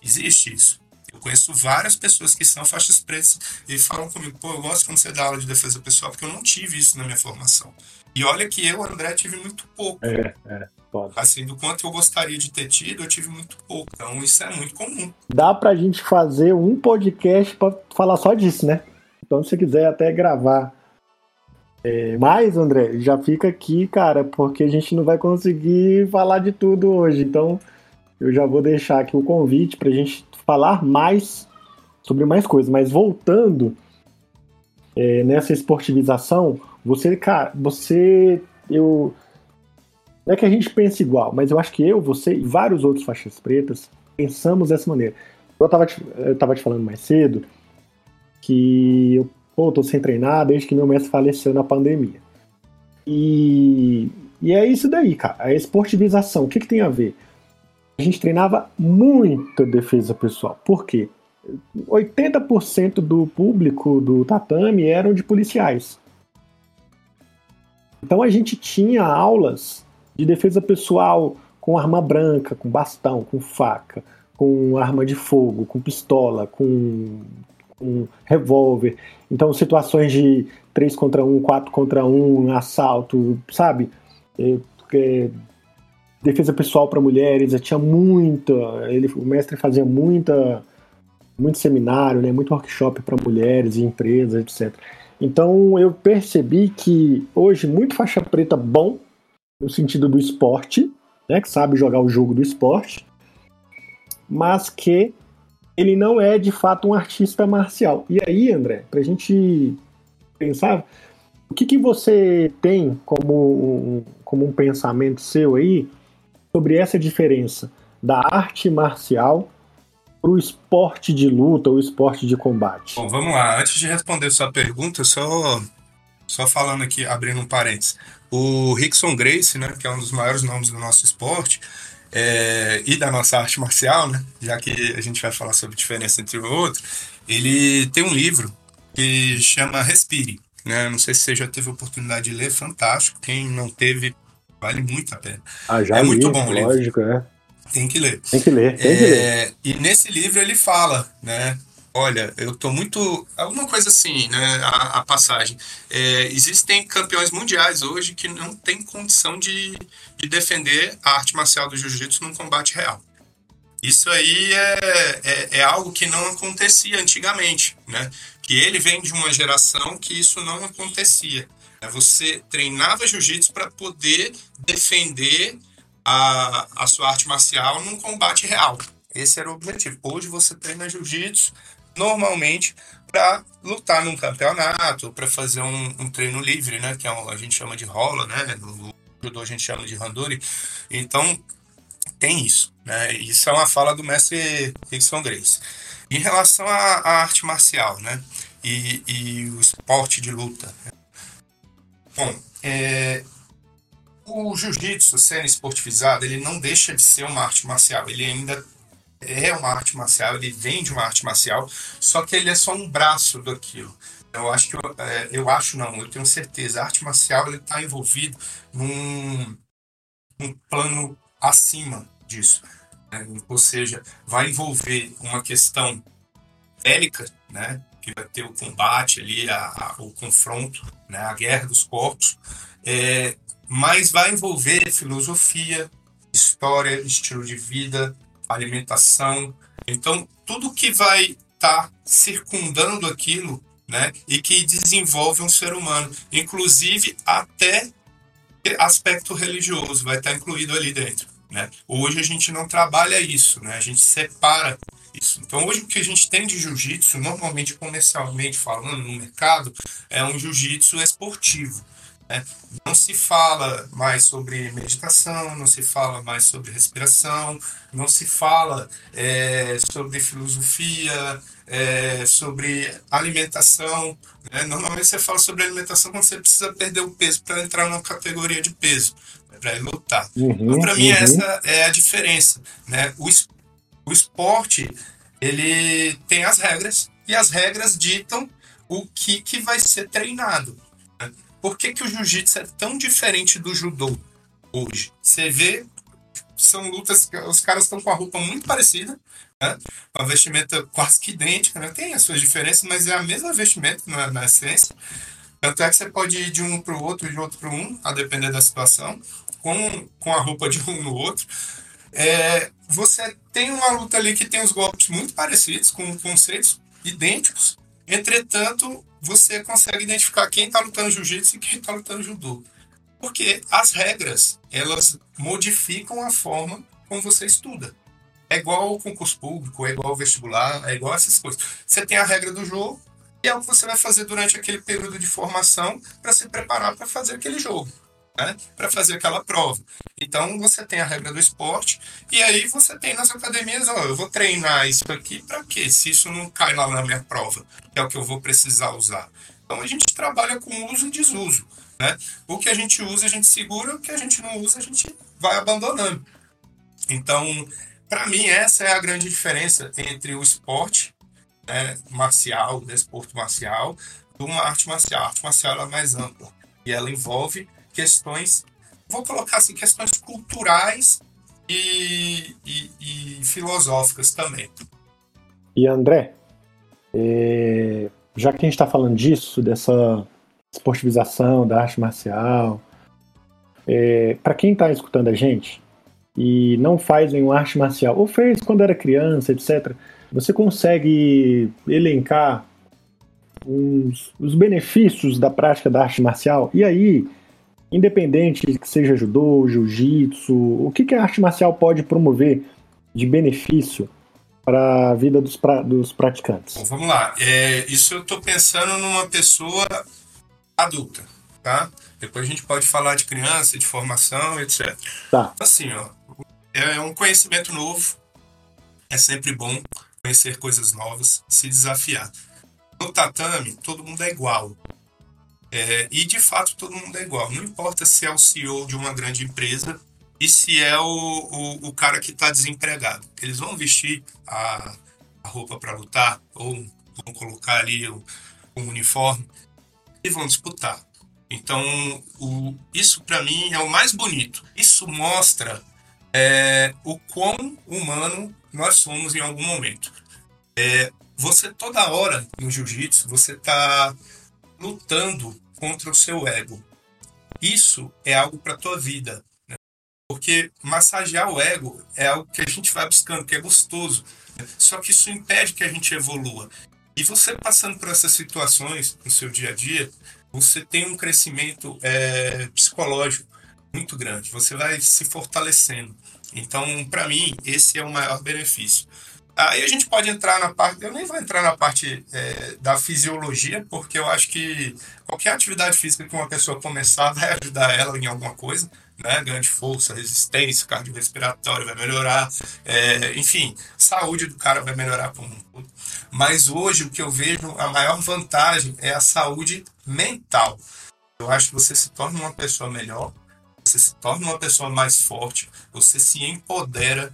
Existe isso. Eu conheço várias pessoas que são faixas pretas e falam comigo, pô, eu gosto quando você dá aula de defesa pessoal, porque eu não tive isso na minha formação. E olha que eu, André, tive muito pouco. É, é. Pode. Assim, do quanto eu gostaria de ter tido, eu tive muito pouco. Então, isso é muito comum. Dá pra gente fazer um podcast para falar só disso, né? Então, se quiser até gravar é, mais, André, já fica aqui, cara, porque a gente não vai conseguir falar de tudo hoje. Então, eu já vou deixar aqui o convite para a gente falar mais sobre mais coisas. Mas voltando é, nessa esportivização, você, cara, você, eu, não é que a gente pense igual, mas eu acho que eu, você e vários outros faixas pretas pensamos dessa maneira. Eu estava te, eu tava te falando mais cedo que eu pô, tô sem treinar desde que meu mestre faleceu na pandemia. E, e é isso daí, cara. A esportivização, o que, que tem a ver? A gente treinava muita defesa pessoal. Por quê? 80% do público do tatame eram de policiais. Então a gente tinha aulas de defesa pessoal com arma branca, com bastão, com faca, com arma de fogo, com pistola, com, com revólver. Então situações de 3 contra 1, 4 contra 1, assalto, sabe? É, é, defesa pessoal para mulheres, tinha muita, ele, o mestre fazia muita muito seminário, né, muito workshop para mulheres e empresas, etc. Então eu percebi que hoje muito faixa preta bom no sentido do esporte, né, que sabe jogar o jogo do esporte, mas que ele não é de fato um artista marcial. E aí, André, para a gente pensar, o que, que você tem como um, como um pensamento seu aí sobre essa diferença da arte marcial para o esporte de luta ou esporte de combate? Bom, vamos lá. Antes de responder sua pergunta, só, só falando aqui, abrindo um parênteses. O Rickson Grace, né, que é um dos maiores nomes do nosso esporte é, e da nossa arte marcial, né, já que a gente vai falar sobre diferença entre o outro, ele tem um livro que chama Respire. Né? Não sei se você já teve a oportunidade de ler, fantástico. Quem não teve, vale muito a pena. Ah, já é li, muito bom lógico, o livro. É. Tem que ler. Tem que ler, tem é, que ler. E nesse livro ele fala, né? Olha, eu tô muito. Alguma coisa assim, né? A, a passagem. É, existem campeões mundiais hoje que não têm condição de, de defender a arte marcial do jiu-jitsu num combate real. Isso aí é, é, é, algo que não acontecia antigamente, né? Que ele vem de uma geração que isso não acontecia. Você treinava jiu-jitsu para poder defender a, a sua arte marcial num combate real. Esse era o objetivo. Hoje você treina jiu-jitsu normalmente para lutar num campeonato, para fazer um, um, treino livre, né? Que é um, a gente chama de rola, né? No judô a gente chama de randori. Então tem isso, né? Isso é uma fala do mestre Rickson Grace. Em relação à, arte marcial, né? E, e, o esporte de luta. Bom, é, o jiu-jitsu sendo esportivizado, ele não deixa de ser uma arte marcial, ele ainda é uma arte marcial, ele vem de uma arte marcial, só que ele é só um braço daquilo. Eu acho que eu, é, eu acho não, eu tenho certeza, a arte marcial ele está envolvido num, num plano acima disso, né? ou seja, vai envolver uma questão bélica, né? que vai ter o combate ali, a, a, o confronto, né? a guerra dos corpos, é, mas vai envolver filosofia, história, estilo de vida, alimentação. Então, tudo que vai estar tá circundando aquilo, né, e que desenvolve um ser humano, inclusive até aspecto religioso vai estar tá incluído ali dentro, né? Hoje a gente não trabalha isso, né? A gente separa isso. Então, hoje o que a gente tem de jiu-jitsu, normalmente comercialmente falando no mercado, é um jiu-jitsu esportivo. Né? Não se fala mais sobre meditação, não se fala mais sobre respiração, não se fala é, sobre filosofia, é, sobre alimentação. Né? Normalmente você fala sobre alimentação quando você precisa perder o peso para entrar numa categoria de peso, né? para lutar. Uhum, então, para mim, uhum. essa é a diferença. Né? O, o esporte ele tem as regras e as regras ditam o que, que vai ser treinado. Por que, que o jiu-jitsu é tão diferente do judô hoje? Você vê, são lutas que os caras estão com a roupa muito parecida, né? com a vestimenta quase que idêntica, né? tem as suas diferenças, mas é a mesma vestimenta na, na essência. Tanto é que você pode ir de um para o outro, de outro para um, a depender da situação, com, com a roupa de um no outro. É, você tem uma luta ali que tem os golpes muito parecidos, com conceitos idênticos, entretanto, você consegue identificar quem está lutando jiu-jitsu e quem está lutando judô. Porque as regras, elas modificam a forma como você estuda. É igual o concurso público, é igual o vestibular, é igual essas coisas. Você tem a regra do jogo e é o que você vai fazer durante aquele período de formação para se preparar para fazer aquele jogo né, para fazer aquela prova. Então você tem a regra do esporte e aí você tem nas academias, ó, eu vou treinar isso aqui para quê? Se isso não cai lá na minha prova, é o que eu vou precisar usar. Então a gente trabalha com uso e desuso, né? O que a gente usa a gente segura, o que a gente não usa a gente vai abandonando. Então, para mim essa é a grande diferença entre o esporte né, marcial, desporto marcial, de uma arte marcial. A arte marcial é mais ampla e ela envolve questões, vou colocar assim, questões culturais e, e, e filosóficas também. E André, é, já que a gente está falando disso, dessa esportivização da arte marcial, é, para quem está escutando a gente e não faz nenhuma arte marcial, ou fez quando era criança, etc., você consegue elencar os benefícios da prática da arte marcial? E aí, independente que seja judô, jiu-jitsu, o que, que a arte marcial pode promover de benefício para a vida dos, pra, dos praticantes? Bom, vamos lá. É, isso eu estou pensando numa pessoa adulta, tá? Depois a gente pode falar de criança, de formação, etc. Tá. Assim, ó, é um conhecimento novo. É sempre bom conhecer coisas novas, se desafiar. No tatame, todo mundo é igual. É, e de fato todo mundo é igual. Não importa se é o CEO de uma grande empresa e se é o, o, o cara que está desempregado. Eles vão vestir a, a roupa para lutar ou vão colocar ali o, o, uniforme e vão disputar. Então, o, isso para mim é o mais bonito. Isso mostra é, o quão humano nós somos em algum momento. É, você toda hora no jiu-jitsu, você está lutando contra o seu ego. Isso é algo para tua vida. Né? Porque massagear o ego é algo que a gente vai buscando, que é gostoso. Né? Só que isso impede que a gente evolua. E você passando por essas situações no seu dia a dia, você tem um crescimento é, psicológico muito grande. Você vai se fortalecendo. Então, para mim, esse é o maior benefício. Aí a gente pode entrar na parte, eu nem vou entrar na parte é, da fisiologia, porque eu acho que qualquer atividade física que uma pessoa começar vai ajudar ela em alguma coisa, né? Ganho de força, resistência, cardiorrespiratório vai melhorar, é, enfim, saúde do cara vai melhorar por um Mas hoje o que eu vejo, a maior vantagem é a saúde mental. Eu acho que você se torna uma pessoa melhor, você se torna uma pessoa mais forte, você se empodera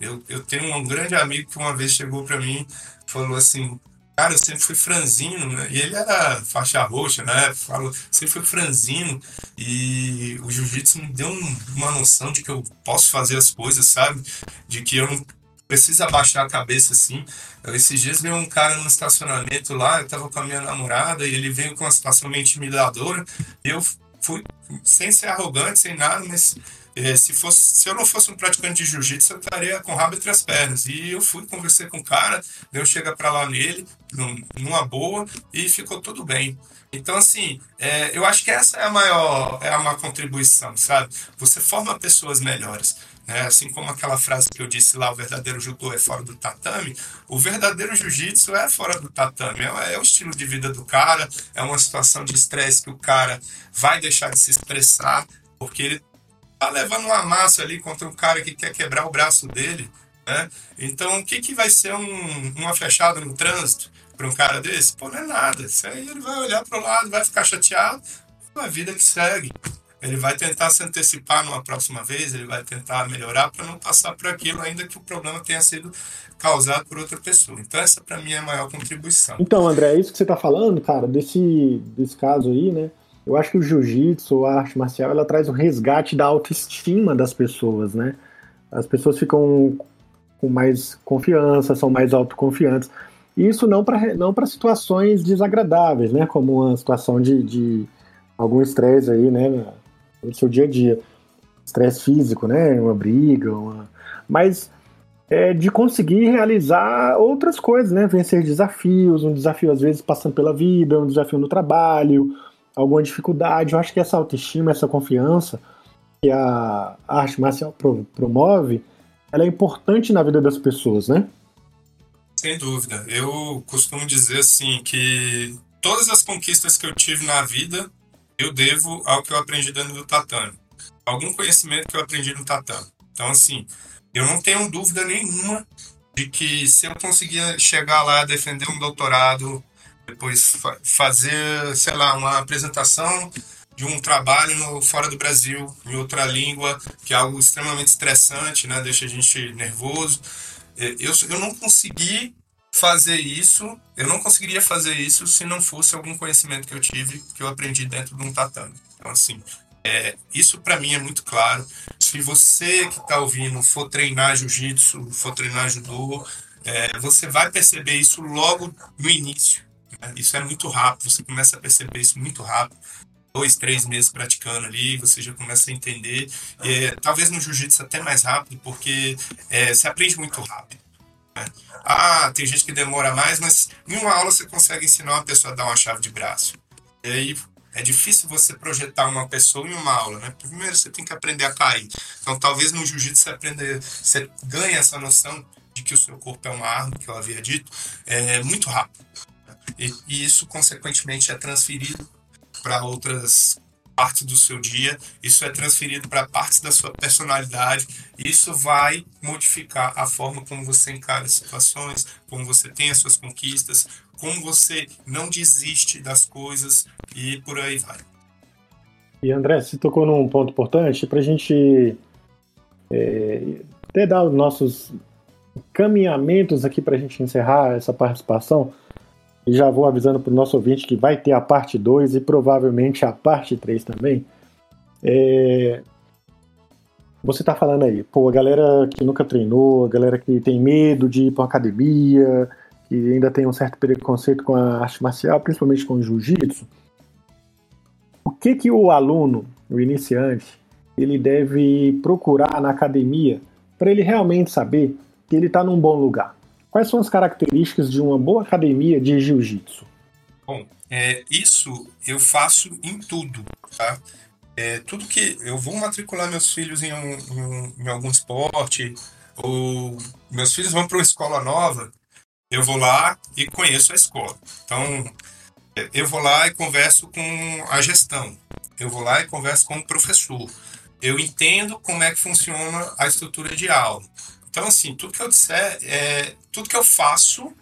eu, eu tenho um grande amigo que uma vez chegou para mim falou assim: Cara, eu sempre fui franzino, né? E ele era faixa roxa, né? Falou, sempre fui franzino. E o jiu-jitsu me deu uma noção de que eu posso fazer as coisas, sabe? De que eu não preciso abaixar a cabeça assim. Esses dias veio um cara no estacionamento lá, eu tava com a minha namorada e ele veio com uma situação meio intimidadora. Eu fui, sem ser arrogante, sem nada, mas se, fosse, se eu não fosse um praticante de jiu-jitsu, eu estaria com o rabo entre as pernas. E eu fui, conversei com o cara, deu chega para lá nele, numa boa, e ficou tudo bem. Então, assim, é, eu acho que essa é a maior, é a maior contribuição, sabe? Você forma pessoas melhores. Né? Assim como aquela frase que eu disse lá, o verdadeiro judô é fora do tatame, o verdadeiro jiu-jitsu é fora do tatame. É, é o estilo de vida do cara, é uma situação de estresse que o cara vai deixar de se expressar, porque ele tá levando uma massa ali contra um cara que quer quebrar o braço dele, né? Então, o que, que vai ser um, uma fechada no trânsito para um cara desse? Pô, não é nada. Isso aí ele vai olhar para o lado, vai ficar chateado, a vida que segue. Ele vai tentar se antecipar numa próxima vez, ele vai tentar melhorar para não passar por aquilo, ainda que o problema tenha sido causado por outra pessoa. Então, essa para mim é a maior contribuição. Então, André, é isso que você está falando, cara, desse, desse caso aí, né? Eu acho que o jiu-jitsu, a arte marcial, ela traz o resgate da autoestima das pessoas, né? As pessoas ficam com mais confiança, são mais autoconfiantes. Isso não para não situações desagradáveis, né? Como uma situação de, de algum estresse aí, né? No seu dia a dia. Estresse físico, né? Uma briga, uma... mas é de conseguir realizar outras coisas, né? Vencer desafios, um desafio às vezes passando pela vida, um desafio no trabalho, alguma dificuldade. Eu acho que essa autoestima, essa confiança que a arte marcial promove, ela é importante na vida das pessoas, né? Sem dúvida. Eu costumo dizer assim que todas as conquistas que eu tive na vida eu devo ao que eu aprendi dentro do tatame. Algum conhecimento que eu aprendi no tatame. Então, assim, eu não tenho dúvida nenhuma de que se eu conseguir chegar lá, defender um doutorado, depois fa fazer, sei lá, uma apresentação de um trabalho no, fora do Brasil, em outra língua, que é algo extremamente estressante, né? deixa a gente nervoso. É, eu, eu não consegui fazer isso, eu não conseguiria fazer isso se não fosse algum conhecimento que eu tive, que eu aprendi dentro de um tatame. Então, assim, É, isso para mim é muito claro. Se você que está ouvindo for treinar jiu-jitsu, for treinar judô, é, você vai perceber isso logo no início. Isso é muito rápido, você começa a perceber isso muito rápido. Dois, três meses praticando ali, você já começa a entender. É, talvez no jiu-jitsu até mais rápido, porque é, você aprende muito rápido. Né? Ah, tem gente que demora mais, mas em uma aula você consegue ensinar uma pessoa a dar uma chave de braço. E aí é difícil você projetar uma pessoa em uma aula, né? Primeiro você tem que aprender a cair. Então talvez no jiu-jitsu você aprender, você ganha essa noção de que o seu corpo é uma arma, que eu havia dito, é muito rápido. E, e isso, consequentemente, é transferido para outras partes do seu dia, isso é transferido para partes da sua personalidade, isso vai modificar a forma como você encara as situações, como você tem as suas conquistas, como você não desiste das coisas e por aí vai. E André, você tocou num ponto importante para a gente é, até dar os nossos caminhamentos aqui para a gente encerrar essa participação. E já vou avisando para o nosso ouvinte que vai ter a parte 2 e provavelmente a parte 3 também. É... Você está falando aí, pô, a galera que nunca treinou, a galera que tem medo de ir para academia, que ainda tem um certo preconceito com a arte marcial, principalmente com o jiu-jitsu. O que que o aluno, o iniciante, ele deve procurar na academia para ele realmente saber que ele está num bom lugar? Quais são as características de uma boa academia de jiu-jitsu? Bom, é, isso eu faço em tudo, tá? É, tudo que eu vou matricular meus filhos em, um, em, em algum esporte, ou meus filhos vão para uma escola nova, eu vou lá e conheço a escola. Então, é, eu vou lá e converso com a gestão, eu vou lá e converso com o professor, eu entendo como é que funciona a estrutura de aula. Então, assim, tudo que eu disser, é, tudo que eu faço,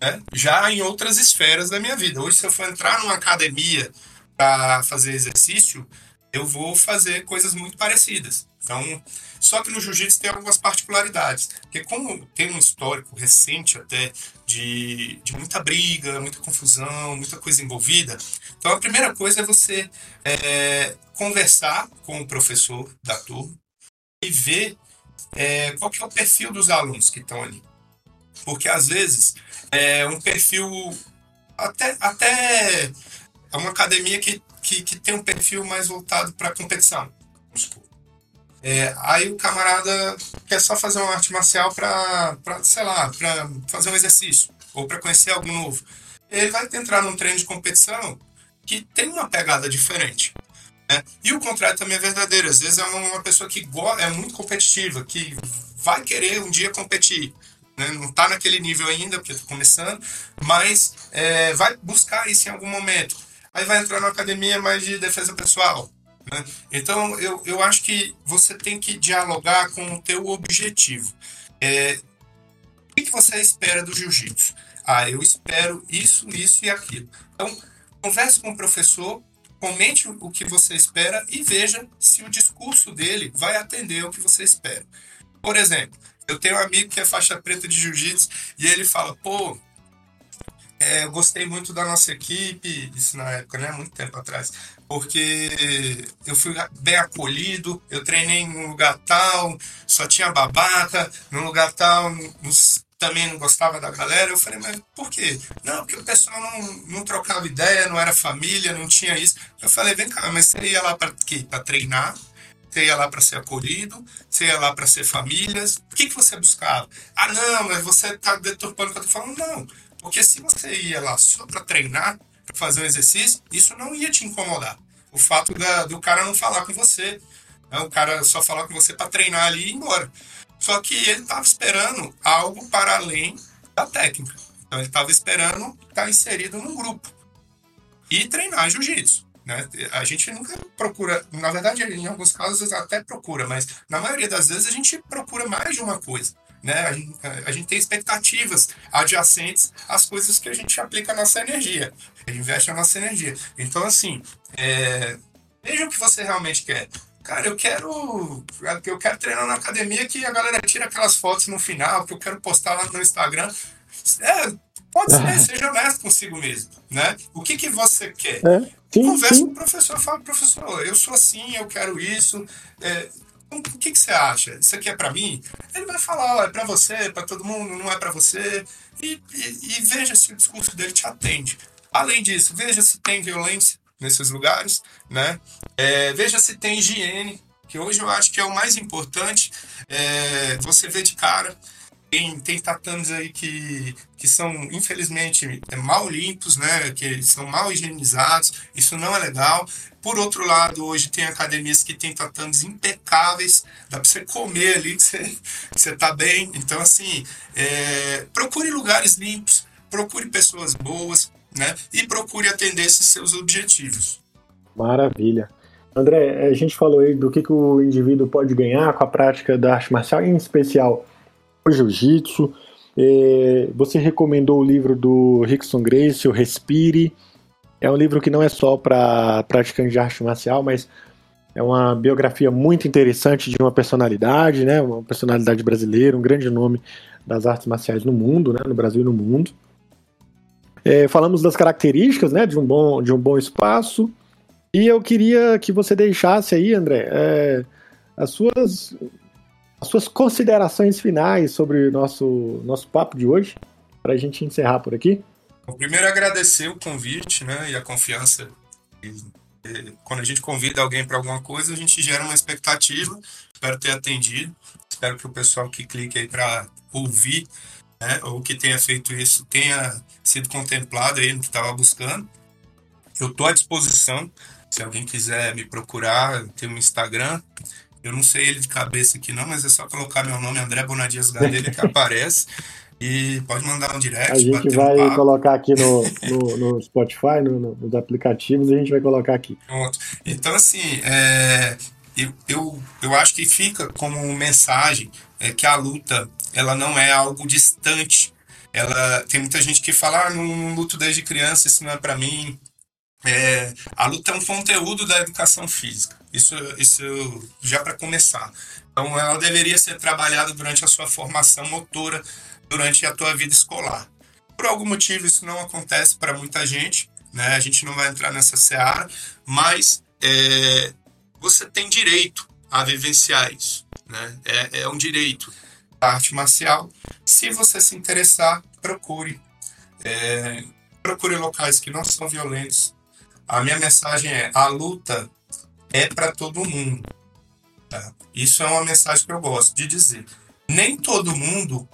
né, já em outras esferas da minha vida. Hoje, se eu for entrar numa academia para fazer exercício, eu vou fazer coisas muito parecidas. Então, só que no jiu-jitsu tem algumas particularidades, porque como tem um histórico recente até de, de muita briga, muita confusão, muita coisa envolvida, então a primeira coisa é você é, conversar com o professor da turma e ver é, qual que é o perfil dos alunos que estão ali. Porque às vezes é um perfil até, até é uma academia que, que, que tem um perfil mais voltado para competição. É, aí o camarada quer só fazer uma arte marcial para, sei lá, para fazer um exercício ou para conhecer algo novo. Ele vai entrar num treino de competição que tem uma pegada diferente. Né? E o contrário também é verdadeiro. Às vezes é uma pessoa que é muito competitiva, que vai querer um dia competir. Né? Não está naquele nível ainda, porque está começando, mas é, vai buscar isso em algum momento. Aí vai entrar na academia mais de defesa pessoal. Né? Então, eu, eu acho que você tem que dialogar com o teu objetivo. É, o que, que você espera do jiu-jitsu? Ah, eu espero isso, isso e aquilo. Então, converse com o professor comente o que você espera e veja se o discurso dele vai atender ao que você espera. Por exemplo, eu tenho um amigo que é faixa preta de jiu-jitsu e ele fala: pô, é, eu gostei muito da nossa equipe, isso na época, né? Muito tempo atrás, porque eu fui bem acolhido, eu treinei num lugar tal, só tinha babaca, num lugar tal, nos também não gostava da galera. Eu falei, mas por quê? Não, porque o pessoal não, não trocava ideia, não era família, não tinha isso. Eu falei, vem cá, mas você ia lá para quê? Para treinar? Você ia lá para ser acolhido? Você ia lá para ser famílias? O que, que você buscava? Ah, não, mas você está deturpando o que eu estou falando. Não, porque se você ia lá só para treinar, para fazer um exercício, isso não ia te incomodar. O fato da, do cara não falar com você, né? o cara só falar com você para treinar ali e ir embora. Só que ele estava esperando algo para além da técnica. Então ele estava esperando estar tá inserido num grupo e treinar jiu-jitsu. Né? A gente nunca procura, na verdade, em alguns casos até procura, mas na maioria das vezes a gente procura mais de uma coisa. Né? A, gente, a gente tem expectativas adjacentes às coisas que a gente aplica a nossa energia, a gente investe a nossa energia. Então, assim, é, veja o que você realmente quer. Cara, eu quero. Eu quero treinar na academia que a galera tira aquelas fotos no final, que eu quero postar lá no Instagram. É, Pode ser, seja honesto consigo mesmo, né? O que, que você quer? É, sim, Conversa sim. com o professor, fala, professor, eu sou assim, eu quero isso. É, o que, que você acha? Isso aqui é para mim? Ele vai falar, ó, é para você, é para todo mundo, não é para você. E, e, e veja se o discurso dele te atende. Além disso, veja se tem violência nesses lugares, né? É, veja se tem higiene, que hoje eu acho que é o mais importante. É, você vê de cara tem, tem tatames aí que, que são, infelizmente, é, mal limpos, né? Que são mal higienizados. Isso não é legal. Por outro lado, hoje tem academias que tem tatames impecáveis. Dá para você comer ali que você, que você tá bem. Então, assim, é, procure lugares limpos, procure pessoas boas, né? E procure atender esses seus objetivos. Maravilha. André, a gente falou aí do que, que o indivíduo pode ganhar com a prática da arte marcial, em especial o jiu-jitsu. É, você recomendou o livro do Rickson Gracie, o Respire. É um livro que não é só para praticantes de arte marcial, mas é uma biografia muito interessante de uma personalidade, né? Uma personalidade brasileira, um grande nome das artes marciais no mundo, né? No Brasil e no mundo. É, falamos das características, né? De um bom, de um bom espaço. E eu queria que você deixasse aí, André, é, as suas as suas considerações finais sobre o nosso, nosso papo de hoje, para a gente encerrar por aqui. Primeiro, agradecer o convite né, e a confiança. Quando a gente convida alguém para alguma coisa, a gente gera uma expectativa. Espero ter atendido. Espero que o pessoal que clique aí para ouvir, né, ou que tenha feito isso, tenha sido contemplado aí no que estava buscando. Eu estou à disposição. Se alguém quiser me procurar, tem um Instagram, eu não sei ele de cabeça aqui não, mas é só colocar meu nome, André Bonadias Gadelha, que aparece. E pode mandar um direct. A gente vai um colocar aqui no, no, no Spotify, no, nos aplicativos, e a gente vai colocar aqui. Pronto. Então, assim, é, eu, eu, eu acho que fica como mensagem é, que a luta ela não é algo distante. Ela tem muita gente que fala, ah, não, luto desde criança, isso não é para mim. É, a luta é um conteúdo da educação física. Isso, isso já para começar. Então, ela deveria ser trabalhada durante a sua formação motora, durante a tua vida escolar. Por algum motivo, isso não acontece para muita gente, né? A gente não vai entrar nessa seara, mas é, você tem direito a vivenciar isso, né? É, é um direito arte marcial. Se você se interessar, procure. É, procure locais que não são violentos. A minha mensagem é: a luta é para todo mundo. Tá? Isso é uma mensagem que eu gosto de dizer. Nem todo mundo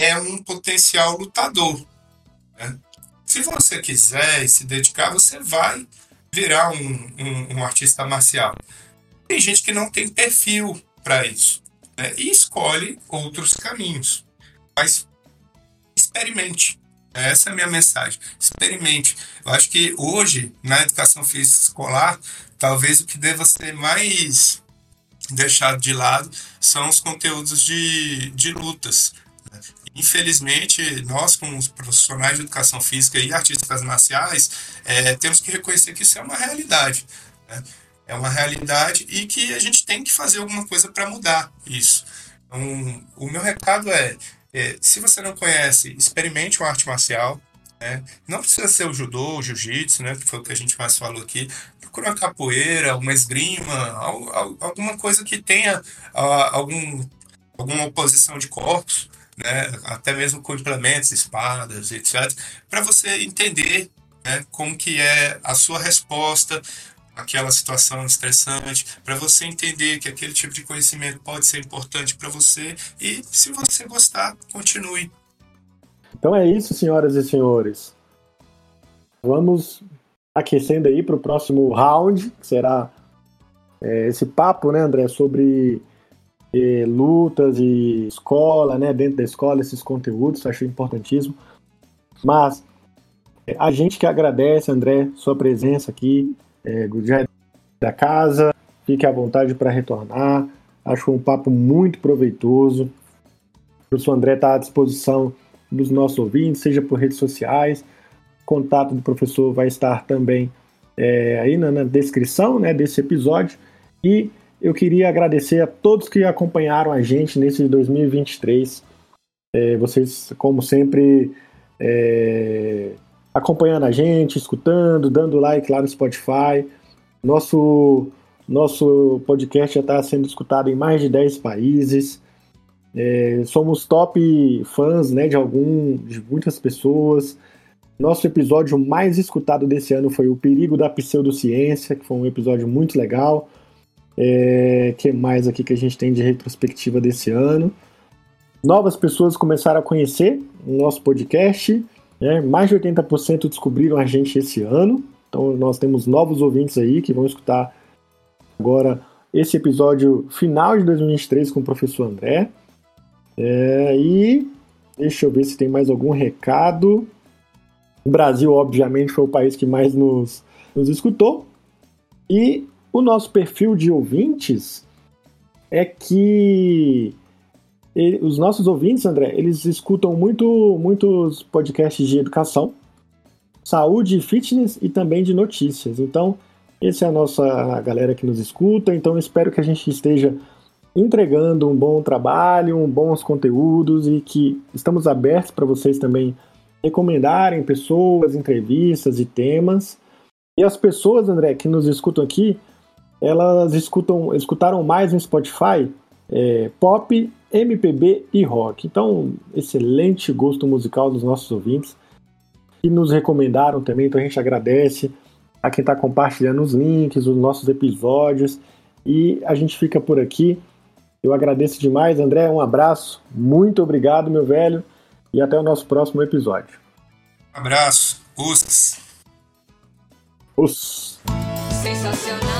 é um potencial lutador. Né? Se você quiser se dedicar, você vai virar um, um, um artista marcial. Tem gente que não tem perfil para isso né? e escolhe outros caminhos. Mas experimente. Essa é a minha mensagem. Experimente. Eu acho que hoje, na educação física escolar, talvez o que deva ser mais deixado de lado são os conteúdos de, de lutas. Infelizmente, nós, como profissionais de educação física e artistas marciais, é, temos que reconhecer que isso é uma realidade. Né? É uma realidade e que a gente tem que fazer alguma coisa para mudar isso. Então, o meu recado é é, se você não conhece, experimente uma arte marcial. Né? Não precisa ser o judô, o jiu-jitsu, né? que foi o que a gente mais falou aqui. Procura uma capoeira, uma esgrima, alguma coisa que tenha algum, alguma oposição de corpos, né? até mesmo com implementos, espadas, etc. Para você entender né? como que é a sua resposta aquela situação estressante, para você entender que aquele tipo de conhecimento pode ser importante para você e, se você gostar, continue. Então é isso, senhoras e senhores. Vamos aquecendo aí para o próximo round, que será é, esse papo, né, André, sobre é, lutas e escola, né, dentro da escola, esses conteúdos, achei importantíssimo. Mas é, a gente que agradece, André, sua presença aqui, é, já é da casa, fique à vontade para retornar. Acho um papo muito proveitoso. O professor André está à disposição dos nossos ouvintes, seja por redes sociais. O contato do professor vai estar também é, aí na, na, descrição né, desse episódio. E eu queria agradecer a todos que acompanharam a gente nesse 2023. É, vocês, como sempre, é, acompanhando a gente, escutando, dando like lá no Spotify. Nosso, nosso podcast já está sendo escutado em mais de 10 países. É, somos top fãs né, de algum, de muitas pessoas. Nosso episódio mais escutado desse ano foi o Perigo da Pseudociência, que foi um episódio muito legal. É, que mais aqui que a gente tem de retrospectiva desse ano? Novas pessoas começaram a conhecer o nosso podcast. Né? Mais de 80% descobriram a gente esse ano. Então nós temos novos ouvintes aí que vão escutar agora esse episódio final de 2023 com o professor André. É, e deixa eu ver se tem mais algum recado. O Brasil, obviamente, foi o país que mais nos, nos escutou. E o nosso perfil de ouvintes é que ele, os nossos ouvintes, André, eles escutam muito, muitos podcasts de educação, saúde, fitness e também de notícias. Então, essa é a nossa galera que nos escuta. Então, espero que a gente esteja entregando um bom trabalho, um bons conteúdos e que estamos abertos para vocês também recomendarem pessoas, entrevistas e temas. E as pessoas, André, que nos escutam aqui, elas escutam, escutaram mais no Spotify é, pop, MPB e rock. Então, excelente gosto musical dos nossos ouvintes que nos recomendaram também. Então a gente agradece a quem está compartilhando os links, os nossos episódios. E a gente fica por aqui. Eu agradeço demais, André. Um abraço. Muito obrigado, meu velho. E até o nosso próximo episódio. Abraço. Us. Us. Sensacional.